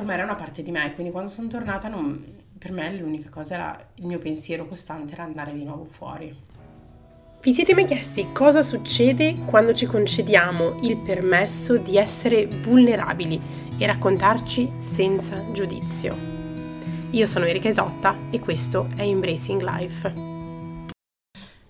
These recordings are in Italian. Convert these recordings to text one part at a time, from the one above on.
ormai era una parte di me, quindi quando sono tornata non, per me l'unica cosa era, il mio pensiero costante era andare di nuovo fuori. Vi siete mai chiesti cosa succede quando ci concediamo il permesso di essere vulnerabili e raccontarci senza giudizio? Io sono Erika Isotta e questo è Embracing Life.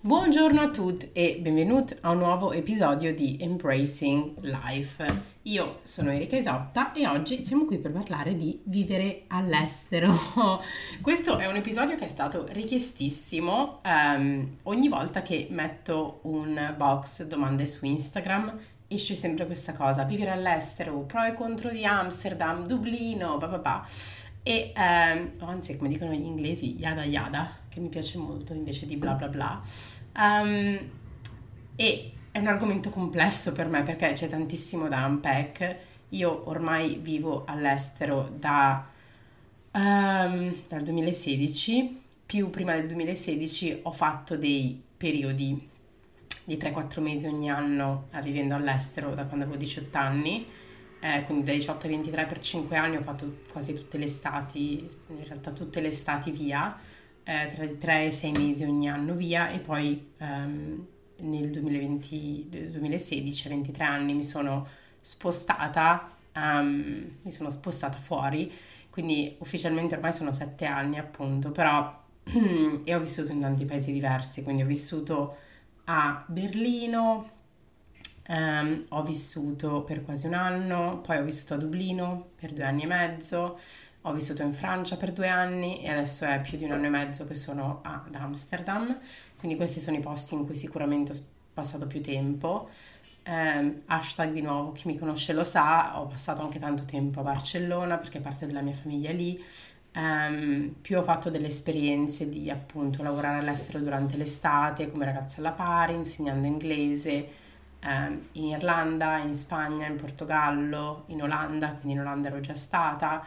Buongiorno a tutti e benvenuti a un nuovo episodio di Embracing Life. Io sono Erika Isotta e oggi siamo qui per parlare di vivere all'estero. Questo è un episodio che è stato richiestissimo um, ogni volta che metto un box domande su Instagram esce sempre questa cosa, vivere all'estero, pro e contro di Amsterdam, Dublino, papà. E um, anzi, come dicono gli inglesi, yada yada che mi piace molto invece di bla bla bla. Um, e è un argomento complesso per me perché c'è tantissimo da unpack. Io ormai vivo all'estero da, um, dal 2016, più prima del 2016 ho fatto dei periodi di 3-4 mesi ogni anno eh, vivendo all'estero da quando avevo 18 anni. Eh, quindi dai 18 ai 23 per 5 anni ho fatto quasi tutte le estati, in realtà tutte le estati via eh, tra i 3 e i 6 mesi ogni anno via e poi ehm, nel 2020, 2016, a 23 anni, mi sono spostata, um, mi sono spostata fuori, quindi ufficialmente ormai sono 7 anni appunto, però e ho vissuto in tanti paesi diversi, quindi ho vissuto a Berlino, um, ho vissuto per quasi un anno, poi ho vissuto a Dublino per due anni e mezzo, ho vissuto in Francia per due anni e adesso è più di un anno e mezzo che sono ad Amsterdam, quindi questi sono i posti in cui sicuramente ho passato più tempo. Eh, hashtag di nuovo, chi mi conosce lo sa, ho passato anche tanto tempo a Barcellona perché parte della mia famiglia lì. Um, più ho fatto delle esperienze di appunto lavorare all'estero durante l'estate come ragazza alla pari, insegnando inglese um, in Irlanda, in Spagna, in Portogallo, in Olanda, quindi in Olanda ero già stata,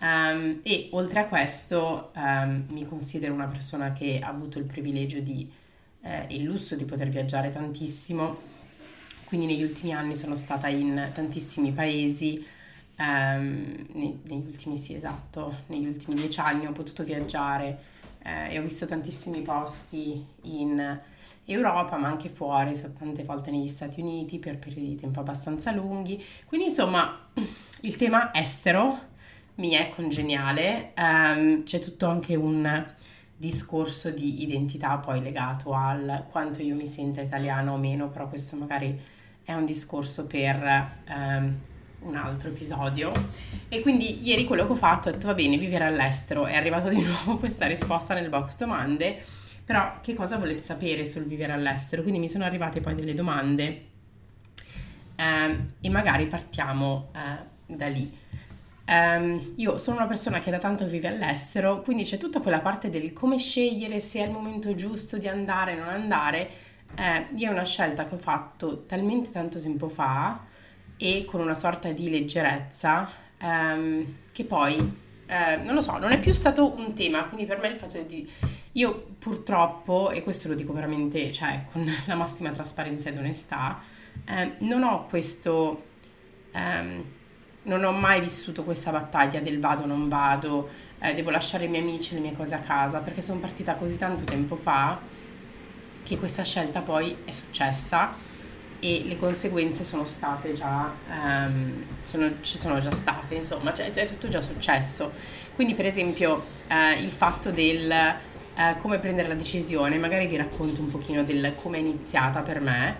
Um, e oltre a questo um, mi considero una persona che ha avuto il privilegio di, eh, il lusso di poter viaggiare tantissimo, quindi negli ultimi anni sono stata in tantissimi paesi, um, nei, negli ultimi sì esatto, negli ultimi dieci anni ho potuto viaggiare eh, e ho visto tantissimi posti in Europa ma anche fuori, tante volte negli Stati Uniti per periodi di tempo abbastanza lunghi, quindi insomma il tema estero mi è congeniale. Um, c'è tutto anche un discorso di identità poi legato al quanto io mi sento italiana o meno, però questo magari è un discorso per um, un altro episodio. E quindi ieri quello che ho fatto è detto va bene, vivere all'estero, è arrivata di nuovo questa risposta nel box domande, però che cosa volete sapere sul vivere all'estero? Quindi mi sono arrivate poi delle domande um, e magari partiamo uh, da lì. Um, io sono una persona che da tanto vive all'estero, quindi c'è tutta quella parte del come scegliere se è il momento giusto di andare o non andare. Eh, io è una scelta che ho fatto talmente tanto tempo fa e con una sorta di leggerezza um, che poi, eh, non lo so, non è più stato un tema, quindi per me il fatto di... Io purtroppo, e questo lo dico veramente, cioè con la massima trasparenza ed onestà, eh, non ho questo... Um, non ho mai vissuto questa battaglia del vado non vado, eh, devo lasciare i miei amici e le mie cose a casa, perché sono partita così tanto tempo fa che questa scelta poi è successa e le conseguenze sono state già, um, sono, ci sono già state, insomma, cioè, è tutto già successo. Quindi per esempio eh, il fatto del eh, come prendere la decisione, magari vi racconto un pochino del come è iniziata per me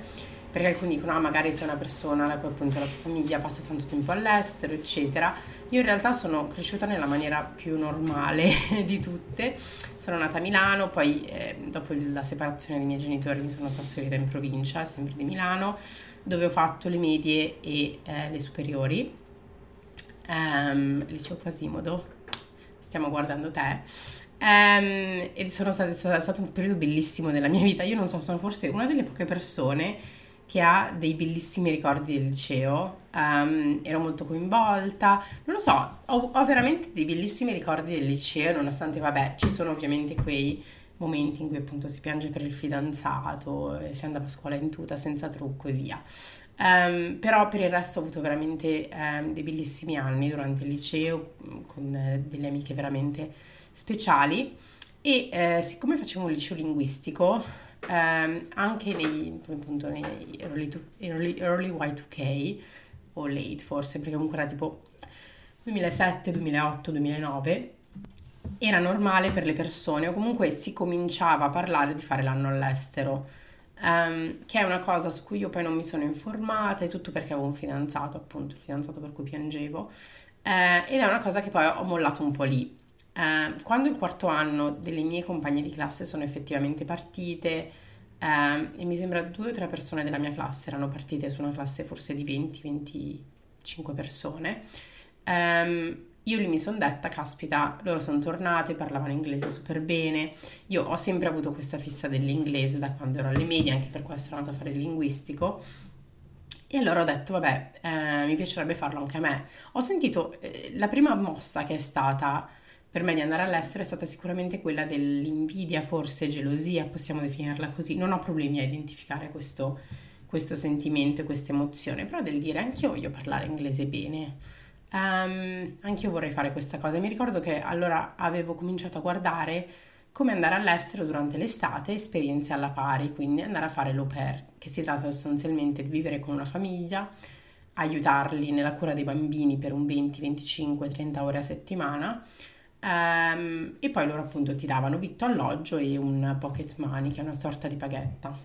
perché alcuni dicono ah magari sei una persona la cui appunto la tua famiglia passa tanto tempo all'estero eccetera. Io in realtà sono cresciuta nella maniera più normale di tutte. Sono nata a Milano poi eh, dopo la separazione dei miei genitori mi sono trasferita in provincia sempre di Milano dove ho fatto le medie e eh, le superiori. Um, liceo Quasimodo stiamo guardando te. Um, e sono stato, è stato un periodo bellissimo della mia vita. Io non so sono forse una delle poche persone che ha dei bellissimi ricordi del liceo, um, ero molto coinvolta, non lo so, ho, ho, veramente dei bellissimi ricordi del liceo, nonostante, vabbè, ci sono ovviamente quei momenti in cui appunto si piange per il fidanzato, si andava a scuola in tuta senza trucco e via. Um, però per il resto ho avuto veramente um, dei bellissimi anni durante il liceo, con eh, delle amiche veramente speciali. E eh, siccome facevo un liceo linguistico, ehm, anche nei, appunto, nei early, early, early Y2K o late forse, perché comunque era tipo 2007, 2008, 2009, era normale per le persone o comunque si cominciava a parlare di fare l'anno all'estero, um, che è una cosa su cui io poi non mi sono informata e tutto perché avevo un fidanzato, appunto il fidanzato per cui piangevo, eh, ed è una cosa che poi ho mollato un po' lì. Eh, quando il quarto anno delle mie compagne di classe sono effettivamente partite, eh, e mi sembra due o tre persone della mia classe erano partite su una classe forse di 20-25 persone, ehm, io lì mi sono detta, caspita, loro sono tornate, parlavano inglese super bene. Io ho sempre avuto questa fissa dell'inglese da quando ero alle medie, anche per questo sono andata a fare il linguistico. E allora ho detto, vabbè, eh, mi piacerebbe farlo anche a me. Ho sentito, eh, la prima mossa che è stata per me di andare all'estero è stata sicuramente quella dell'invidia, forse gelosia, possiamo definirla così. Non ho problemi a identificare questo, questo sentimento e questa emozione, però del dire anch'io voglio parlare inglese bene Um, anche io vorrei fare questa cosa. Mi ricordo che allora avevo cominciato a guardare come andare all'estero durante l'estate, esperienze alla pari, quindi andare a fare l'au pair, che si tratta sostanzialmente di vivere con una famiglia, aiutarli nella cura dei bambini per un 20, 25, 30 ore a settimana. Um, e poi loro appunto ti davano vitto, alloggio e un pocket money, che è una sorta di paghetta.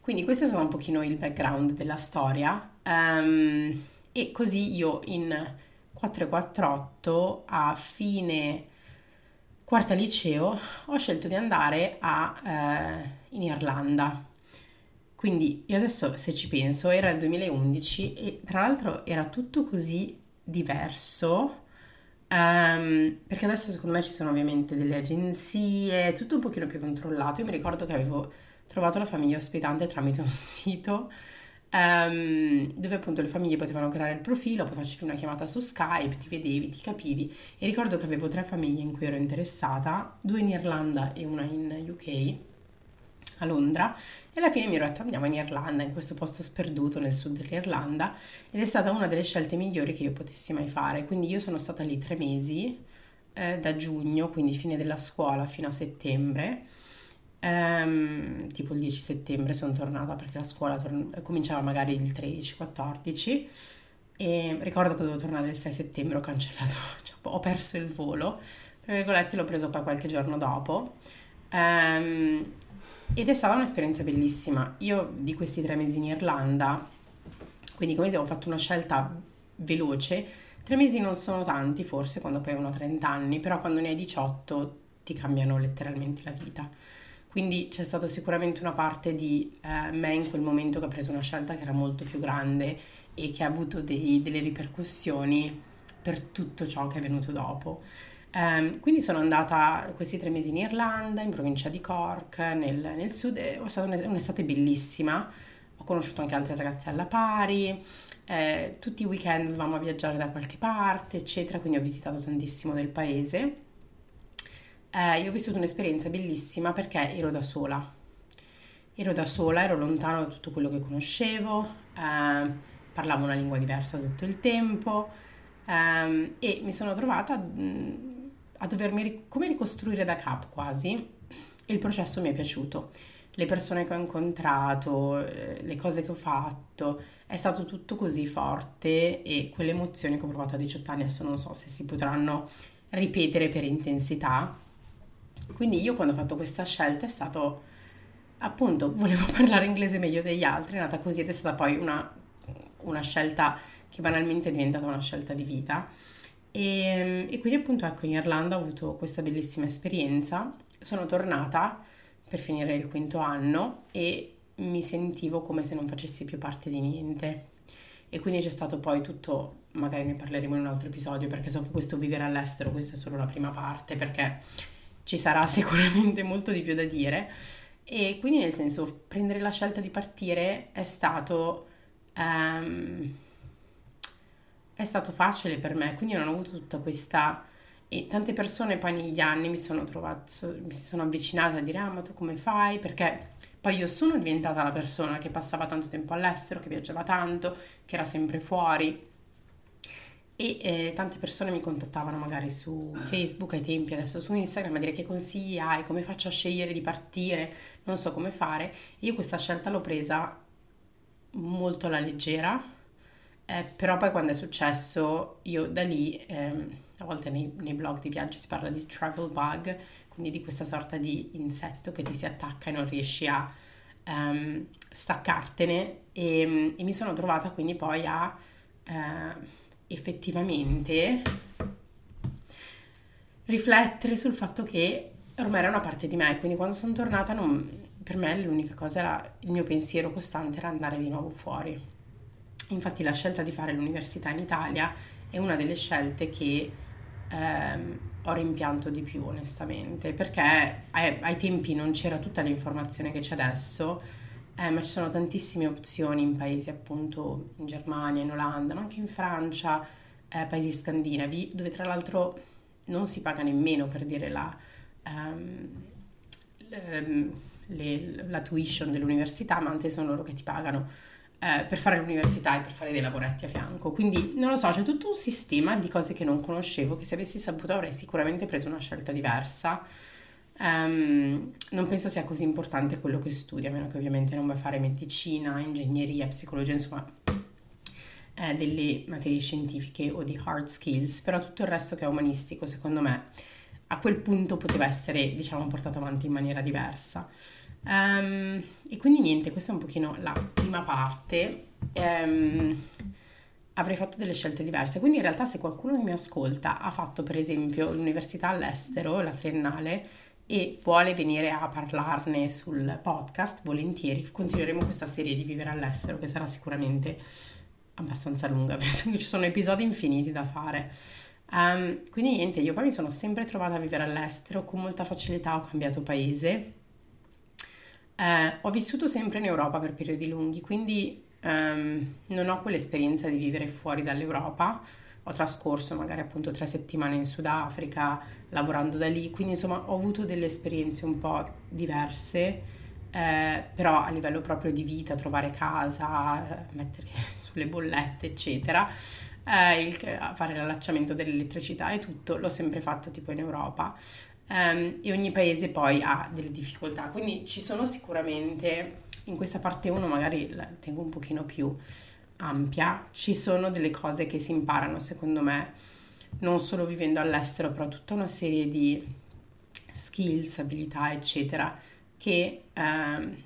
Quindi questo è stato un pochino il background della storia. Um, e così io in 448 a fine quarta liceo ho scelto di andare a, eh, in Irlanda. Quindi io adesso se ci penso era il 2011 e tra l'altro era tutto così diverso um, perché adesso secondo me ci sono ovviamente delle agenzie, tutto un pochino più controllato. Io mi ricordo che avevo trovato la famiglia ospitante tramite un sito um, dove appunto le famiglie potevano creare il profilo, poi facevi una chiamata su Skype, ti vedevi, ti capivi e ricordo che avevo tre famiglie in cui ero interessata, due in Irlanda e una in UK a Londra e alla fine mi ero detta andiamo in Irlanda, in questo posto sperduto nel sud dell'Irlanda ed è stata una delle scelte migliori che io potessi mai fare, quindi io sono stata lì tre mesi eh, da giugno, quindi fine della scuola fino a settembre. Ehm, tipo il 10 settembre sono tornata perché la scuola tor- cominciava magari il 13-14 e ricordo che dovevo tornare il 6 settembre, ho cancellato, cioè, ho perso il volo, tra virgolette l'ho preso poi qualche giorno dopo. Um, ed è stata un'esperienza bellissima. Io di questi tre mesi in Irlanda, quindi come ho fatto una scelta veloce. Tre mesi non sono tanti, forse, quando poi uno ha 30 anni, però quando ne hai 18 ti cambiano letteralmente la vita. Quindi c'è stata sicuramente una parte di eh, me in quel momento che ha preso una scelta che era molto più grande e che ha avuto dei, delle ripercussioni per tutto ciò che è venuto dopo. Um, quindi sono andata questi tre mesi in Irlanda, in provincia di Cork, nel, nel sud, è stata un'estate bellissima. Ho conosciuto anche altre ragazze alla pari, eh, tutti i weekend dovevamo viaggiare da qualche parte, eccetera, quindi ho visitato tantissimo del paese eh, io ho vissuto un'esperienza bellissima perché ero da sola. Ero da sola, ero lontano da tutto quello che conoscevo, eh, parlavo una lingua diversa tutto il tempo eh, e mi sono trovata a dovermi come ricostruire da capo quasi. Il processo mi è piaciuto, le persone che ho incontrato, eh, le cose che ho fatto, è stato tutto così forte e quelle emozioni che ho provato a 18 anni adesso non so se si potranno ripetere per intensità, quindi io quando ho fatto questa scelta è stato appunto, volevo parlare inglese meglio degli altri, è nata così ed è stata poi una, una scelta che banalmente è diventata una scelta di vita. E, e, quindi appunto ecco in Irlanda ho avuto questa bellissima esperienza, sono tornata per finire il quinto anno e mi sentivo come se non facessi più parte di niente. E quindi c'è stato poi tutto, magari ne parleremo in un altro episodio perché so che questo vivere all'estero, questa è solo la prima parte perché ci sarà sicuramente molto di più da dire. E quindi nel senso prendere la scelta di partire è stato, um, è stato facile per me, quindi non ho avuto tutta questa... E tante persone poi negli anni mi sono trovate, mi sono avvicinate a dire ah ma tu come fai? Perché poi io sono diventata la persona che passava tanto tempo all'estero, che viaggiava tanto, che era sempre fuori e eh, tante persone mi contattavano magari su Facebook ai tempi, adesso su Instagram a dire che consigli hai, come faccio a scegliere di partire, non so come fare. Io questa scelta l'ho presa molto alla leggera, eh, però poi quando è successo io da lì, ehm, a volte nei, nei blog di viaggi si parla di travel bug, quindi di questa sorta di insetto che ti si attacca e non riesci a um, staccartene e, e, mi sono trovata quindi poi a uh, effettivamente riflettere sul fatto che ormai era una parte di me, quindi quando sono tornata non, per me l'unica cosa era, il mio pensiero costante era andare di nuovo fuori. Infatti la scelta di fare l'università in Italia è una delle scelte che ehm, ho rimpianto di più onestamente, perché ai, ai, tempi non c'era tutta l'informazione che c'è adesso, eh, ma ci sono tantissime opzioni in paesi appunto in Germania, in Olanda, ma anche in Francia, eh, paesi scandinavi, dove tra l'altro non si paga nemmeno per dire la, um, le, le, la tuition dell'università, ma anzi sono loro che ti pagano eh, per fare l'università e per fare dei lavoretti a fianco. Quindi non lo so, c'è tutto un sistema di cose che non conoscevo, che se avessi saputo avrei sicuramente preso una scelta diversa. Um, non penso sia così importante quello che studi, a meno che ovviamente non vai a fare medicina, ingegneria, psicologia, insomma, eh, delle materie scientifiche o di hard skills, però tutto il resto che è umanistico, secondo me, a quel punto poteva essere, diciamo, portato avanti in maniera diversa. Um, e quindi niente, questa è un pochino la prima parte. Um, avrei fatto delle scelte diverse. Quindi in realtà se qualcuno che mi ascolta ha fatto per esempio l'università all'estero, la triennale, e vuole venire a parlarne sul podcast, volentieri. Continueremo questa serie di Vivere all'estero che sarà sicuramente abbastanza lunga, penso che ci sono episodi infiniti da fare. Um, quindi niente, io poi mi sono sempre trovata a vivere all'estero, con molta facilità ho cambiato paese eh, ho vissuto sempre in Europa per periodi lunghi, quindi ehm, non ho quell'esperienza di vivere fuori dall'Europa. Ho trascorso magari appunto tre settimane in Sudafrica lavorando da lì, quindi insomma ho avuto delle esperienze un po' diverse, eh, però a livello proprio di vita, trovare casa, mettere sulle bollette, eccetera, eh, il, fare l'allacciamento dell'elettricità e tutto, l'ho sempre fatto tipo in Europa um, e ogni paese poi ha delle difficoltà. Quindi ci sono sicuramente, in questa parte 1 magari la tengo un pochino più ampia, ci sono delle cose che si imparano secondo me, non solo vivendo all'estero, però tutta una serie di skills, abilità, eccetera, che... Um,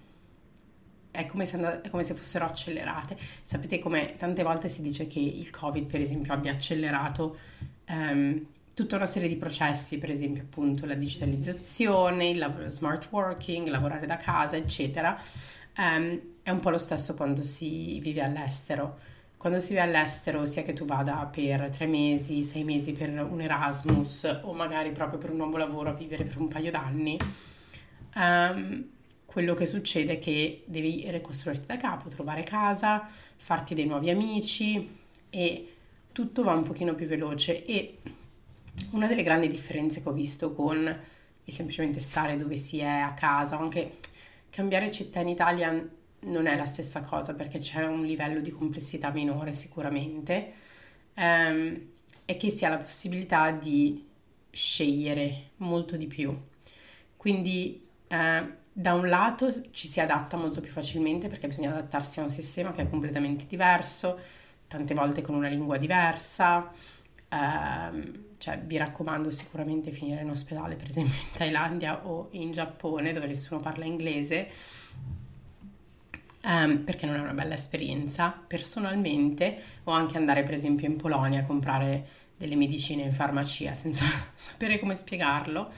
è come, se and- è come, se fossero accelerate. Sapete come tante volte si dice che il Covid, per esempio, abbia accelerato um, tutta una serie di processi, per esempio appunto la digitalizzazione, il lav- smart working, lavorare da casa, eccetera. Um, è un po' lo stesso quando si vive all'estero. Quando si vive all'estero, sia che tu vada per tre mesi, sei mesi per un Erasmus o magari proprio per un nuovo lavoro a vivere per un paio d'anni, um, quello che succede è che devi ricostruirti da capo, trovare casa, farti dei nuovi amici e tutto va un pochino più veloce e una delle grandi differenze che ho visto con il semplicemente stare dove si è a casa o anche cambiare città in Italia non è la stessa cosa perché c'è un livello di complessità minore sicuramente ehm, e che si ha la possibilità di scegliere molto di più. Quindi eh, da un lato ci si adatta molto più facilmente perché bisogna adattarsi a un sistema che è completamente diverso, tante volte con una lingua diversa, ehm, cioè vi raccomando sicuramente finire in ospedale, per esempio in Thailandia o in Giappone dove nessuno parla inglese, um, perché non è una bella esperienza. Personalmente, o anche andare per esempio in Polonia a comprare delle medicine in farmacia senza sapere come spiegarlo.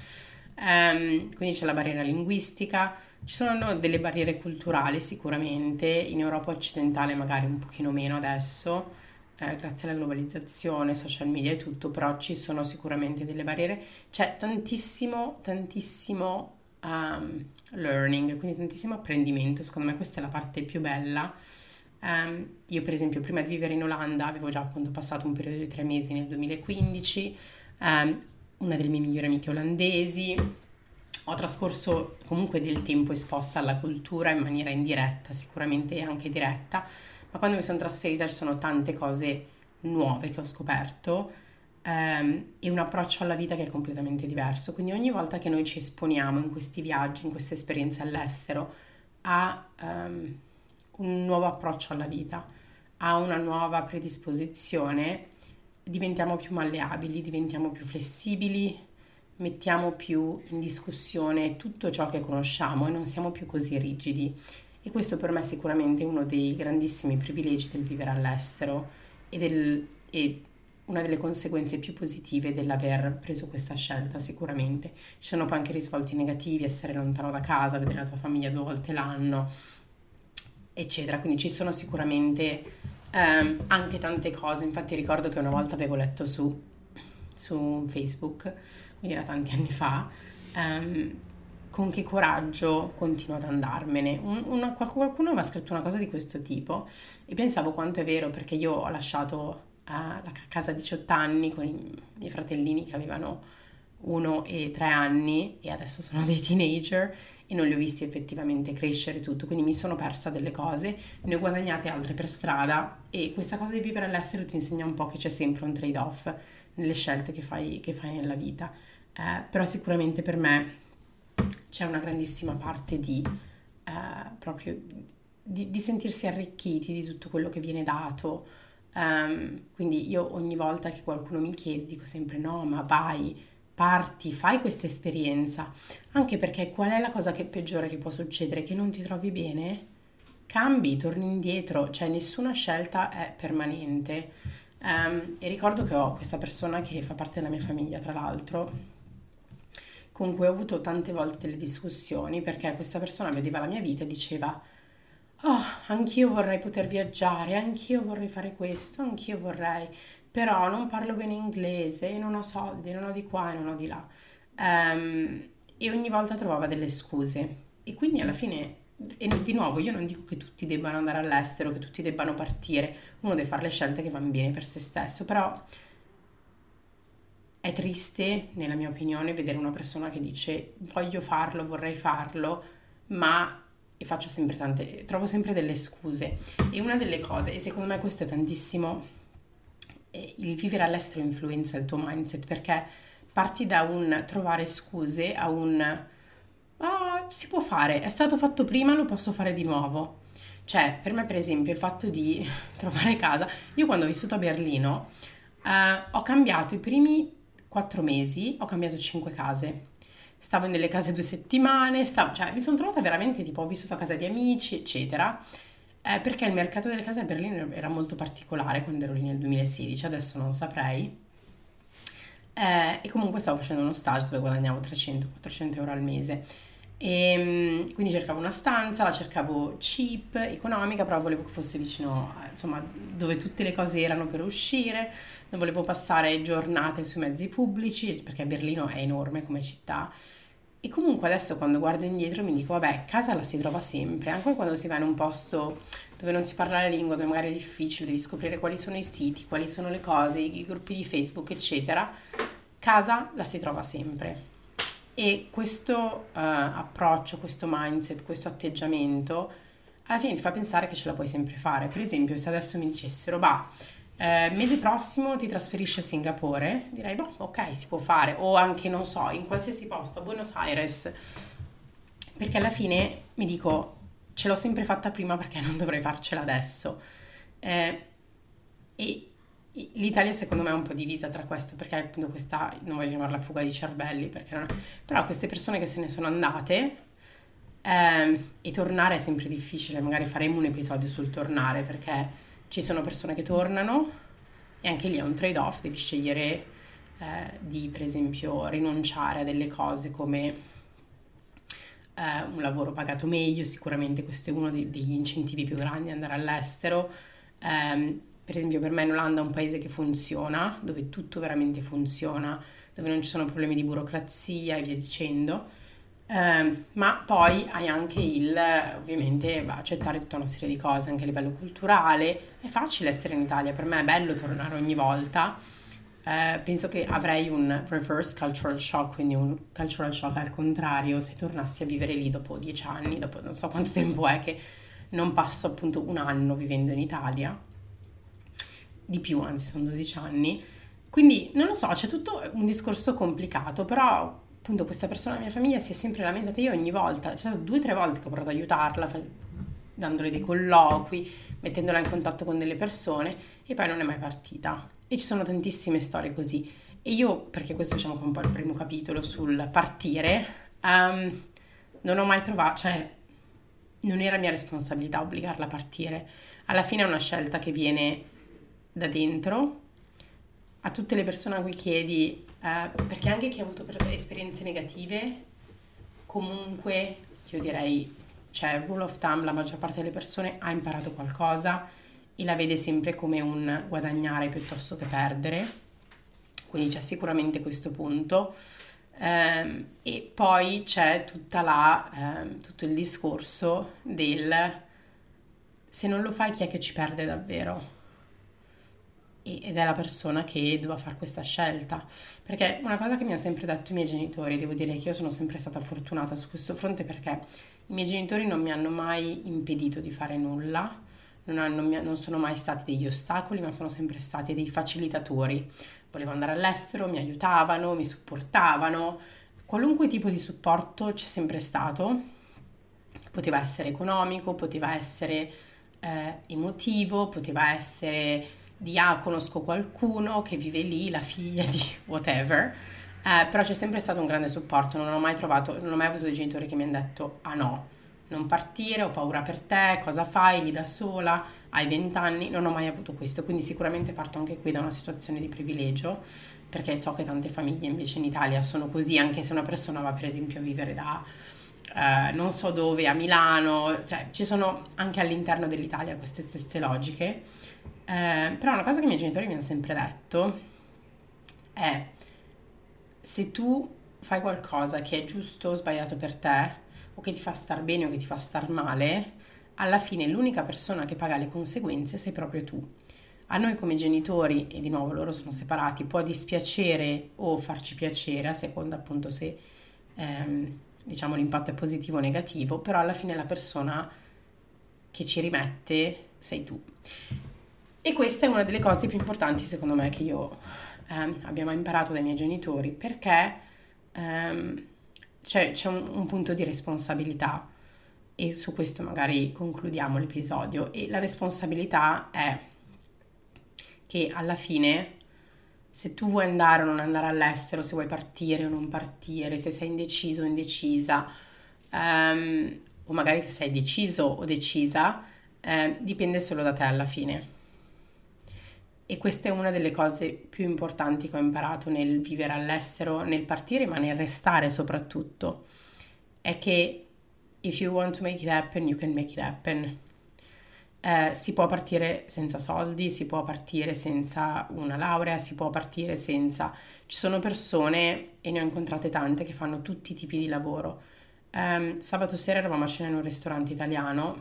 Um, quindi c'è la barriera linguistica, ci sono delle barriere culturali sicuramente, in Europa occidentale magari un pochino meno adesso, eh, grazie alla globalizzazione, social media e tutto, però ci sono sicuramente delle barriere. C'è tantissimo, tantissimo um, learning, quindi tantissimo apprendimento. Secondo me questa è la parte più bella. Um, io per esempio prima di vivere in Olanda avevo già appunto passato un periodo di tre mesi nel 2015, um, ehm, una delle mie migliori amiche olandesi, ho trascorso comunque del tempo esposta alla cultura in maniera indiretta, sicuramente anche diretta, ma quando mi sono trasferita ci sono tante cose nuove che ho scoperto ehm, e un approccio alla vita che è completamente diverso. Quindi ogni volta che noi ci esponiamo in questi viaggi, in queste esperienze all'estero, a um, un nuovo approccio alla vita, a una nuova predisposizione, diventiamo più malleabili, diventiamo più flessibili, mettiamo più in discussione tutto ciò che conosciamo e non siamo più così rigidi. E questo per me è sicuramente uno dei grandissimi privilegi del vivere all'estero e, del, e una delle conseguenze più positive dell'aver preso questa scelta sicuramente. Ci sono poi anche risvolti negativi, essere lontano da casa, vedere la tua famiglia due volte l'anno, eccetera. Quindi ci sono sicuramente ehm, anche tante cose. Infatti ricordo che una volta avevo letto su, su Facebook, quindi era tanti anni fa, ehm, con che coraggio continuo ad andarmene. Un, una, qualcuno aveva scritto una cosa di questo tipo e pensavo quanto è vero perché io ho lasciato a casa a 18 anni con i miei fratellini che avevano uno e tre anni e adesso sono dei teenager e non li ho visti effettivamente crescere tutto, quindi mi sono persa delle cose, ne ho guadagnate altre per strada e questa cosa di vivere all'estero ti insegna un po' che c'è sempre un trade-off nelle scelte che fai, che fai nella vita, eh, però sicuramente per me c'è una grandissima parte di eh, proprio di, di sentirsi arricchiti di tutto quello che viene dato, Um, quindi io ogni volta che qualcuno mi chiede dico sempre no, ma vai, parti, fai questa esperienza, anche perché qual è la cosa che peggiore che può succedere? Che non ti trovi bene? Cambi, torni indietro, cioè nessuna scelta è permanente. Um, e ricordo che ho questa persona che fa parte della mia famiglia, tra l'altro, con cui ho avuto tante volte delle discussioni perché questa persona vedeva la mia vita e diceva oh, anch'io vorrei poter viaggiare, anch'io vorrei fare questo, anch'io vorrei, però non parlo bene inglese, non ho soldi, non ho di qua e non ho di là. Um, e ogni volta trovava delle scuse. E quindi alla fine, e di nuovo, io non dico che tutti debbano andare all'estero, che tutti debbano partire, uno deve fare le scelte che vanno bene per se stesso, però è triste, nella mia opinione, vedere una persona che dice voglio farlo, vorrei farlo, ma e faccio sempre tante, trovo sempre delle scuse. E una delle cose, e secondo me questo è tantissimo, eh, il vivere all'estero influenza il tuo mindset perché parti da un trovare scuse a un ah, si può fare, è stato fatto prima, lo posso fare di nuovo. Cioè, per me, per esempio, il fatto di trovare casa, io quando ho vissuto a Berlino eh, ho cambiato i primi quattro mesi, ho cambiato cinque case stavo nelle case due settimane, stavo, cioè mi sono trovata veramente tipo ho vissuto a casa di amici, eccetera. Eh, perché il mercato delle case a Berlino era molto particolare quando ero lì nel 2016, adesso non saprei. Eh, e comunque stavo facendo uno stage dove guadagnavo 300-400 euro al mese. E, ehm, quindi cercavo una stanza, la cercavo cheap, economica, però volevo che fosse vicino, insomma, dove tutte le cose erano per uscire, non volevo passare giornate sui mezzi pubblici, perché Berlino è enorme come città. E comunque adesso quando guardo indietro mi dico, vabbè, casa la si trova sempre, anche quando si va in un posto dove non si parla la lingua, dove magari è difficile, devi scoprire quali sono i siti, quali sono le cose, i gruppi di Facebook, eccetera, casa la si trova sempre. E questo uh, approccio, questo mindset, questo atteggiamento, alla fine ti fa pensare che ce la puoi sempre fare. Per esempio, se adesso mi dicessero, bah, eh, mese prossimo ti trasferisci a Singapore, direi, boh, ok, si può fare. O anche, non so, in qualsiasi posto, a Buenos Aires. Perché alla fine mi dico, ce l'ho sempre fatta prima perché non dovrei farcela adesso. Eh, e L'Italia secondo me è un po' divisa tra questo perché appunto questa, non voglio chiamarla fuga di cervelli, non però queste persone che se ne sono andate eh, e tornare è sempre difficile, magari faremo un episodio sul tornare perché ci sono persone che tornano e anche lì è un trade-off, devi scegliere eh, di per esempio rinunciare a delle cose come eh, un lavoro pagato meglio, sicuramente questo è uno dei, degli incentivi più grandi andare all'estero. Um, per esempio per me in Olanda è un paese che funziona, dove tutto veramente funziona, dove non ci sono problemi di burocrazia e via dicendo, eh, ma poi hai anche il, ovviamente, accettare tutta una serie di cose anche a livello culturale. È facile essere in Italia, per me è bello tornare ogni volta. Eh, penso che avrei un reverse cultural shock, quindi un cultural shock al contrario, se tornassi a vivere lì dopo dieci anni, dopo non so quanto tempo è che non passo appunto un anno vivendo in Italia di più, anzi sono 12 anni. Quindi non lo so, c'è tutto un discorso complicato, però appunto questa persona della mia famiglia si è sempre lamentata. Io ogni volta, cioè due o tre volte che ho provato ad aiutarla, dandole dei colloqui, mettendola in contatto con delle persone e poi non è mai partita. E ci sono tantissime storie così. E io, perché questo diciamo che è un po' il primo capitolo sul partire, um, non ho mai trovato, cioè non era mia responsabilità obbligarla a partire. Alla fine è una scelta che viene da dentro. A tutte le persone a cui chiedi, eh, perché anche chi ha avuto esperienze negative, comunque io direi, cioè rule of thumb, la maggior parte delle persone ha imparato qualcosa e la vede sempre come un guadagnare piuttosto che perdere. Quindi c'è sicuramente questo punto. Um, e poi c'è la, um, tutto il discorso del se non lo fai chi è che ci perde davvero? Ed è la persona che doveva fare questa scelta. Perché una cosa che mi hanno sempre detto i miei genitori, devo dire che io sono sempre stata fortunata su questo fronte perché i miei genitori non mi hanno mai impedito di fare nulla, non, hanno, non sono mai stati degli ostacoli, ma sono sempre stati dei facilitatori. Volevo andare all'estero, mi aiutavano, mi supportavano, qualunque tipo di supporto c'è sempre stato. Poteva essere economico, poteva essere eh, emotivo, poteva essere di ah conosco qualcuno che vive lì, la figlia di whatever, eh, però c'è sempre stato un grande supporto, non ho mai trovato, non ho mai avuto dei genitori che mi hanno detto ah no, non partire, ho paura per te, cosa fai lì da sola, hai vent'anni, non ho mai avuto questo, quindi sicuramente parto anche qui da una situazione di privilegio, perché so che tante famiglie invece in Italia sono così, anche se una persona va per esempio a vivere da eh, non so dove, a Milano, cioè ci sono anche all'interno dell'Italia queste stesse logiche eh, però una cosa che i miei genitori mi hanno sempre detto è se tu fai qualcosa che è giusto o sbagliato per te, o che ti fa star bene o che ti fa star male, alla fine l'unica persona che paga le conseguenze sei proprio tu. A noi come genitori, e di nuovo loro sono separati, può dispiacere o farci piacere, a seconda appunto se ehm, diciamo l'impatto è positivo o negativo, però alla fine la persona che ci rimette sei tu. E questa è una delle cose più importanti secondo me che io eh, abbiamo imparato dai miei genitori perché ehm, c'è, c'è un, un punto di responsabilità e su questo magari concludiamo l'episodio e la responsabilità è che alla fine se tu vuoi andare o non andare all'estero, se vuoi partire o non partire, se sei indeciso o indecisa, um, o magari se sei deciso o decisa, eh, dipende solo da te alla fine. E questa è una delle cose più importanti che ho imparato nel vivere all'estero, nel partire, ma nel restare soprattutto. È che if you want to make it happen, you can make it happen. Eh, si può partire senza soldi, si può partire senza una laurea, si può partire senza... Ci sono persone, e ne ho incontrate tante, che fanno tutti i tipi di lavoro. Eh, sabato sera eravamo a cena in un ristorante italiano,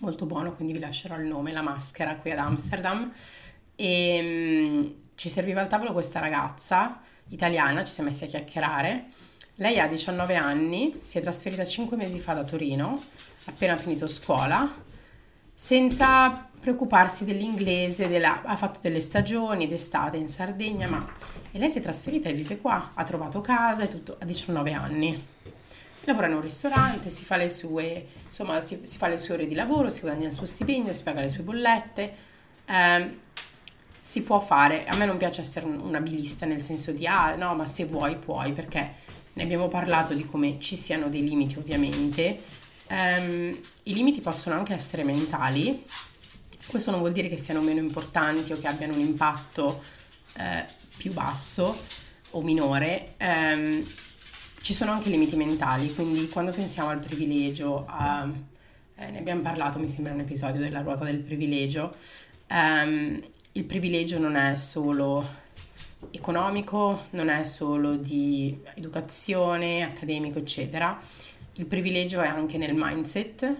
molto buono, quindi vi lascerò il nome, La Maschera, qui ad Amsterdam e um, ci serviva al tavolo questa ragazza italiana, ci siamo messi a chiacchierare. Lei ha 19 anni, si è trasferita 5 mesi fa da Torino, appena finito scuola, senza preoccuparsi dell'inglese, della, ha fatto delle stagioni d'estate in Sardegna, ma e lei si è trasferita e vive qua, ha trovato casa e tutto a 19 anni. Lavora in un ristorante, si fa le sue, insomma, si, si fa le sue ore di lavoro, si guadagna il suo stipendio, si paga le sue bollette. Eh, si può fare. A me non piace essere un, abilista nel senso di ah no, ma se vuoi puoi, perché ne abbiamo parlato di come ci siano dei limiti ovviamente. Um, I limiti possono anche essere mentali, questo non vuol dire che siano meno importanti o che abbiano un impatto eh, più basso o minore. Um, ci sono anche limiti mentali, quindi quando pensiamo al privilegio, a, eh, ne abbiamo parlato, mi sembra un episodio della ruota del privilegio, um, il privilegio non è solo economico, non è solo di educazione, accademico, eccetera. Il privilegio è anche nel mindset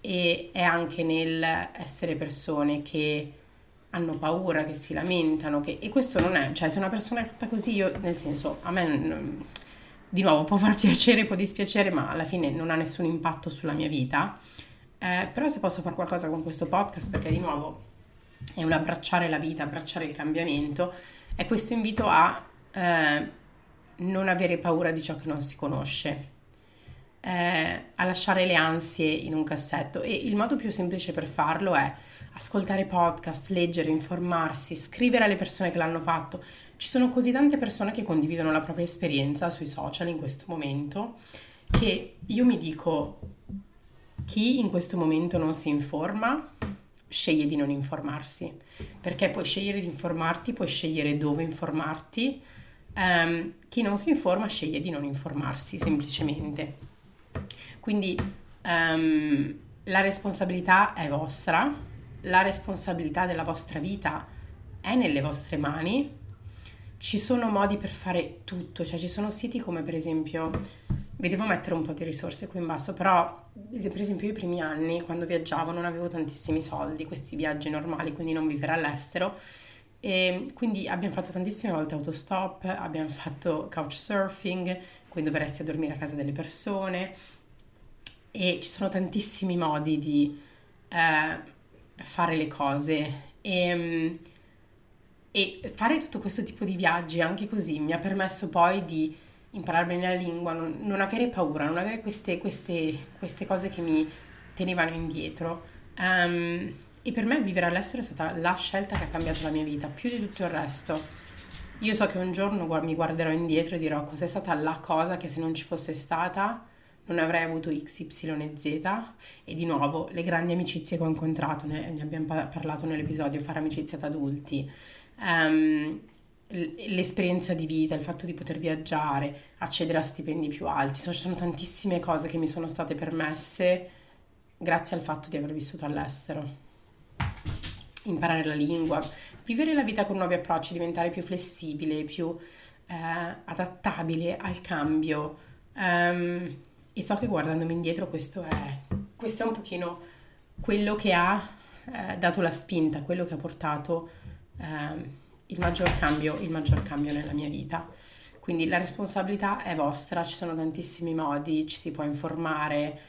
e è anche nel essere persone che hanno paura, che si lamentano, che... e questo non è, cioè se una persona è fatta così, io nel senso, a me di nuovo può far piacere, può dispiacere, ma alla fine non ha nessun impatto sulla mia vita. Eh, però se posso fare qualcosa con questo podcast, perché di nuovo è un abbracciare la vita, abbracciare il cambiamento, è questo invito a eh, non avere paura di ciò che non si conosce, eh, a lasciare le ansie in un cassetto e il modo più semplice per farlo è ascoltare podcast, leggere, informarsi, scrivere alle persone che l'hanno fatto. Ci sono così tante persone che condividono la propria esperienza sui social in questo momento che io mi dico chi in questo momento non si informa sceglie di non informarsi perché puoi scegliere di informarti, puoi scegliere dove informarti. Um, chi non si informa sceglie di non informarsi semplicemente. Quindi um, la responsabilità è vostra, la responsabilità della vostra vita è nelle vostre mani. Ci sono modi per fare tutto, cioè ci sono siti come per esempio, vi devo mettere un po' di risorse qui in basso, però per esempio io i primi anni quando viaggiavo non avevo tantissimi soldi, questi viaggi normali, quindi non vivere all'estero. E quindi abbiamo fatto tantissime volte autostop, abbiamo fatto couchsurfing, quindi dovresti dormire a casa delle persone e ci sono tantissimi modi di eh, fare le cose e, e, fare tutto questo tipo di viaggi anche così mi ha permesso poi di imparare bene la lingua, non, non avere paura, non avere queste, queste, queste, cose che mi tenevano indietro. Um, e per me vivere all'estero è stata la scelta che ha cambiato la mia vita, più di tutto il resto. Io so che un giorno mi guarderò indietro e dirò cos'è stata la cosa che se non ci fosse stata non avrei avuto X, Y e Z e di nuovo le grandi amicizie che ho incontrato, ne, abbiamo parlato nell'episodio fare amicizia ad adulti, um, l'esperienza di vita, il fatto di poter viaggiare, accedere a stipendi più alti, ci sono tantissime cose che mi sono state permesse grazie al fatto di aver vissuto all'estero. Imparare la lingua, vivere la vita con nuovi approcci, diventare più flessibile, più eh, adattabile al cambio. Um, e so che guardandomi indietro questo è, questo è un pochino quello che ha eh, dato la spinta, quello che ha portato eh, il, maggior cambio, il maggior cambio nella mia vita. Quindi la responsabilità è vostra, ci sono tantissimi modi, ci si può informare,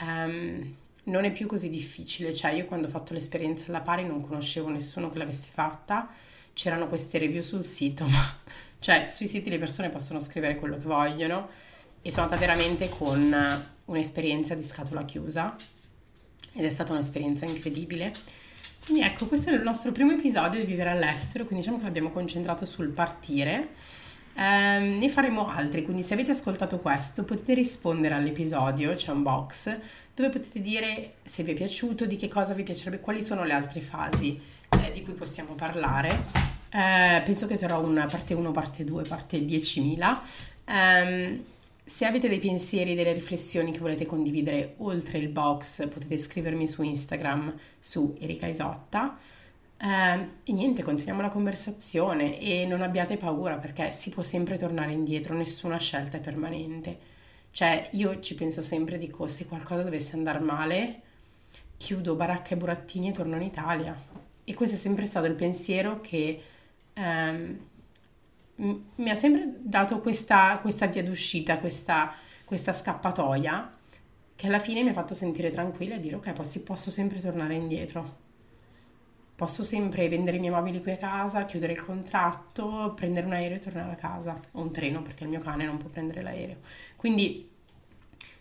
um, non è più così difficile, cioè io quando ho fatto l'esperienza alla pari non conoscevo nessuno che l'avesse fatta, c'erano queste review sul sito, ma cioè sui siti le persone possono scrivere quello che vogliono e sono andata veramente con un'esperienza di scatola chiusa ed è stata un'esperienza incredibile. Quindi ecco, questo è il nostro primo episodio di Vivere all'estero, quindi diciamo che l'abbiamo concentrato sul partire. Eh, ne faremo altri, quindi se avete ascoltato questo potete rispondere all'episodio, c'è un box dove potete dire se vi è piaciuto, di che cosa vi piacerebbe, quali sono le altre fasi eh, di cui possiamo parlare. Eh, penso che terrò una parte 1, parte 2, parte 10.000. Um, se avete dei pensieri, delle riflessioni che volete condividere oltre il box, potete scrivermi su Instagram su Erika Isotta. Eh, e niente, continuiamo la conversazione e non abbiate paura perché si può sempre tornare indietro, nessuna scelta è permanente. Cioè, io ci penso sempre, dico, se qualcosa dovesse andare male, chiudo baracca e burattini e torno in Italia. E questo è sempre stato il pensiero che... Ehm, mi ha sempre dato questa, questa via d'uscita, questa, questa, scappatoia, che alla fine mi ha fatto sentire tranquilla e dire ok, posso, posso sempre tornare indietro. Posso sempre vendere i miei mobili qui a casa, chiudere il contratto, prendere un aereo e tornare a casa, o un treno perché il mio cane non può prendere l'aereo. Quindi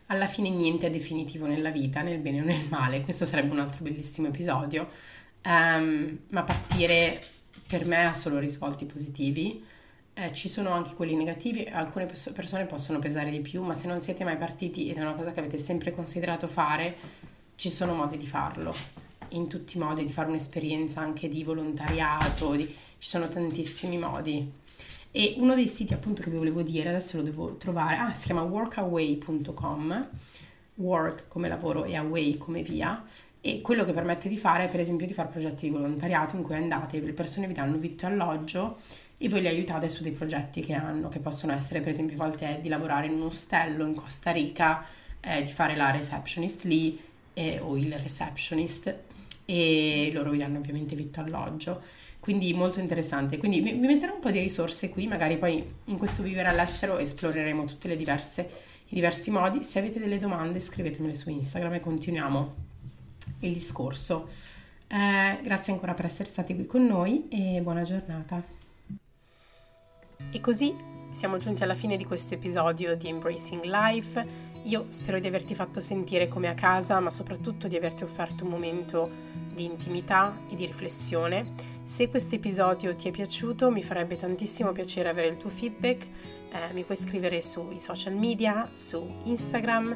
alla fine niente è definitivo nella vita, nel bene o nel male. Questo sarebbe un altro bellissimo episodio. Um, ma partire per me ha solo risvolti positivi eh, ci sono anche quelli negativi, alcune persone possono pesare di più, ma se non siete mai partiti ed è una cosa che avete sempre considerato fare, ci sono modi di farlo, in tutti i modi, di fare un'esperienza anche di volontariato, di, ci sono tantissimi modi. E uno dei siti appunto che vi volevo dire, adesso lo devo trovare, ah, si chiama workaway.com, work come lavoro e away come via, e quello che permette di fare è per esempio di fare progetti di volontariato in cui andate, le persone vi danno vitto e alloggio e voi li aiutate su dei progetti che hanno, che possono essere per esempio a volte di lavorare in un ostello in Costa Rica, eh, di fare la receptionist lì eh, o il receptionist e loro vi danno ovviamente vitto alloggio. Quindi molto interessante. Quindi vi metterò un po' di risorse qui, magari poi in questo vivere all'estero esploreremo diverse, i diversi modi. Se avete delle domande scrivetemele su Instagram e continuiamo il discorso. Eh, grazie ancora per essere stati qui con noi e buona giornata. E così siamo giunti alla fine di questo episodio di Embracing Life. Io spero di averti fatto sentire come a casa, ma soprattutto di averti offerto un momento di intimità e di riflessione. Se questo episodio ti è piaciuto mi farebbe tantissimo piacere avere il tuo feedback, eh, mi puoi scrivere sui social media, su Instagram,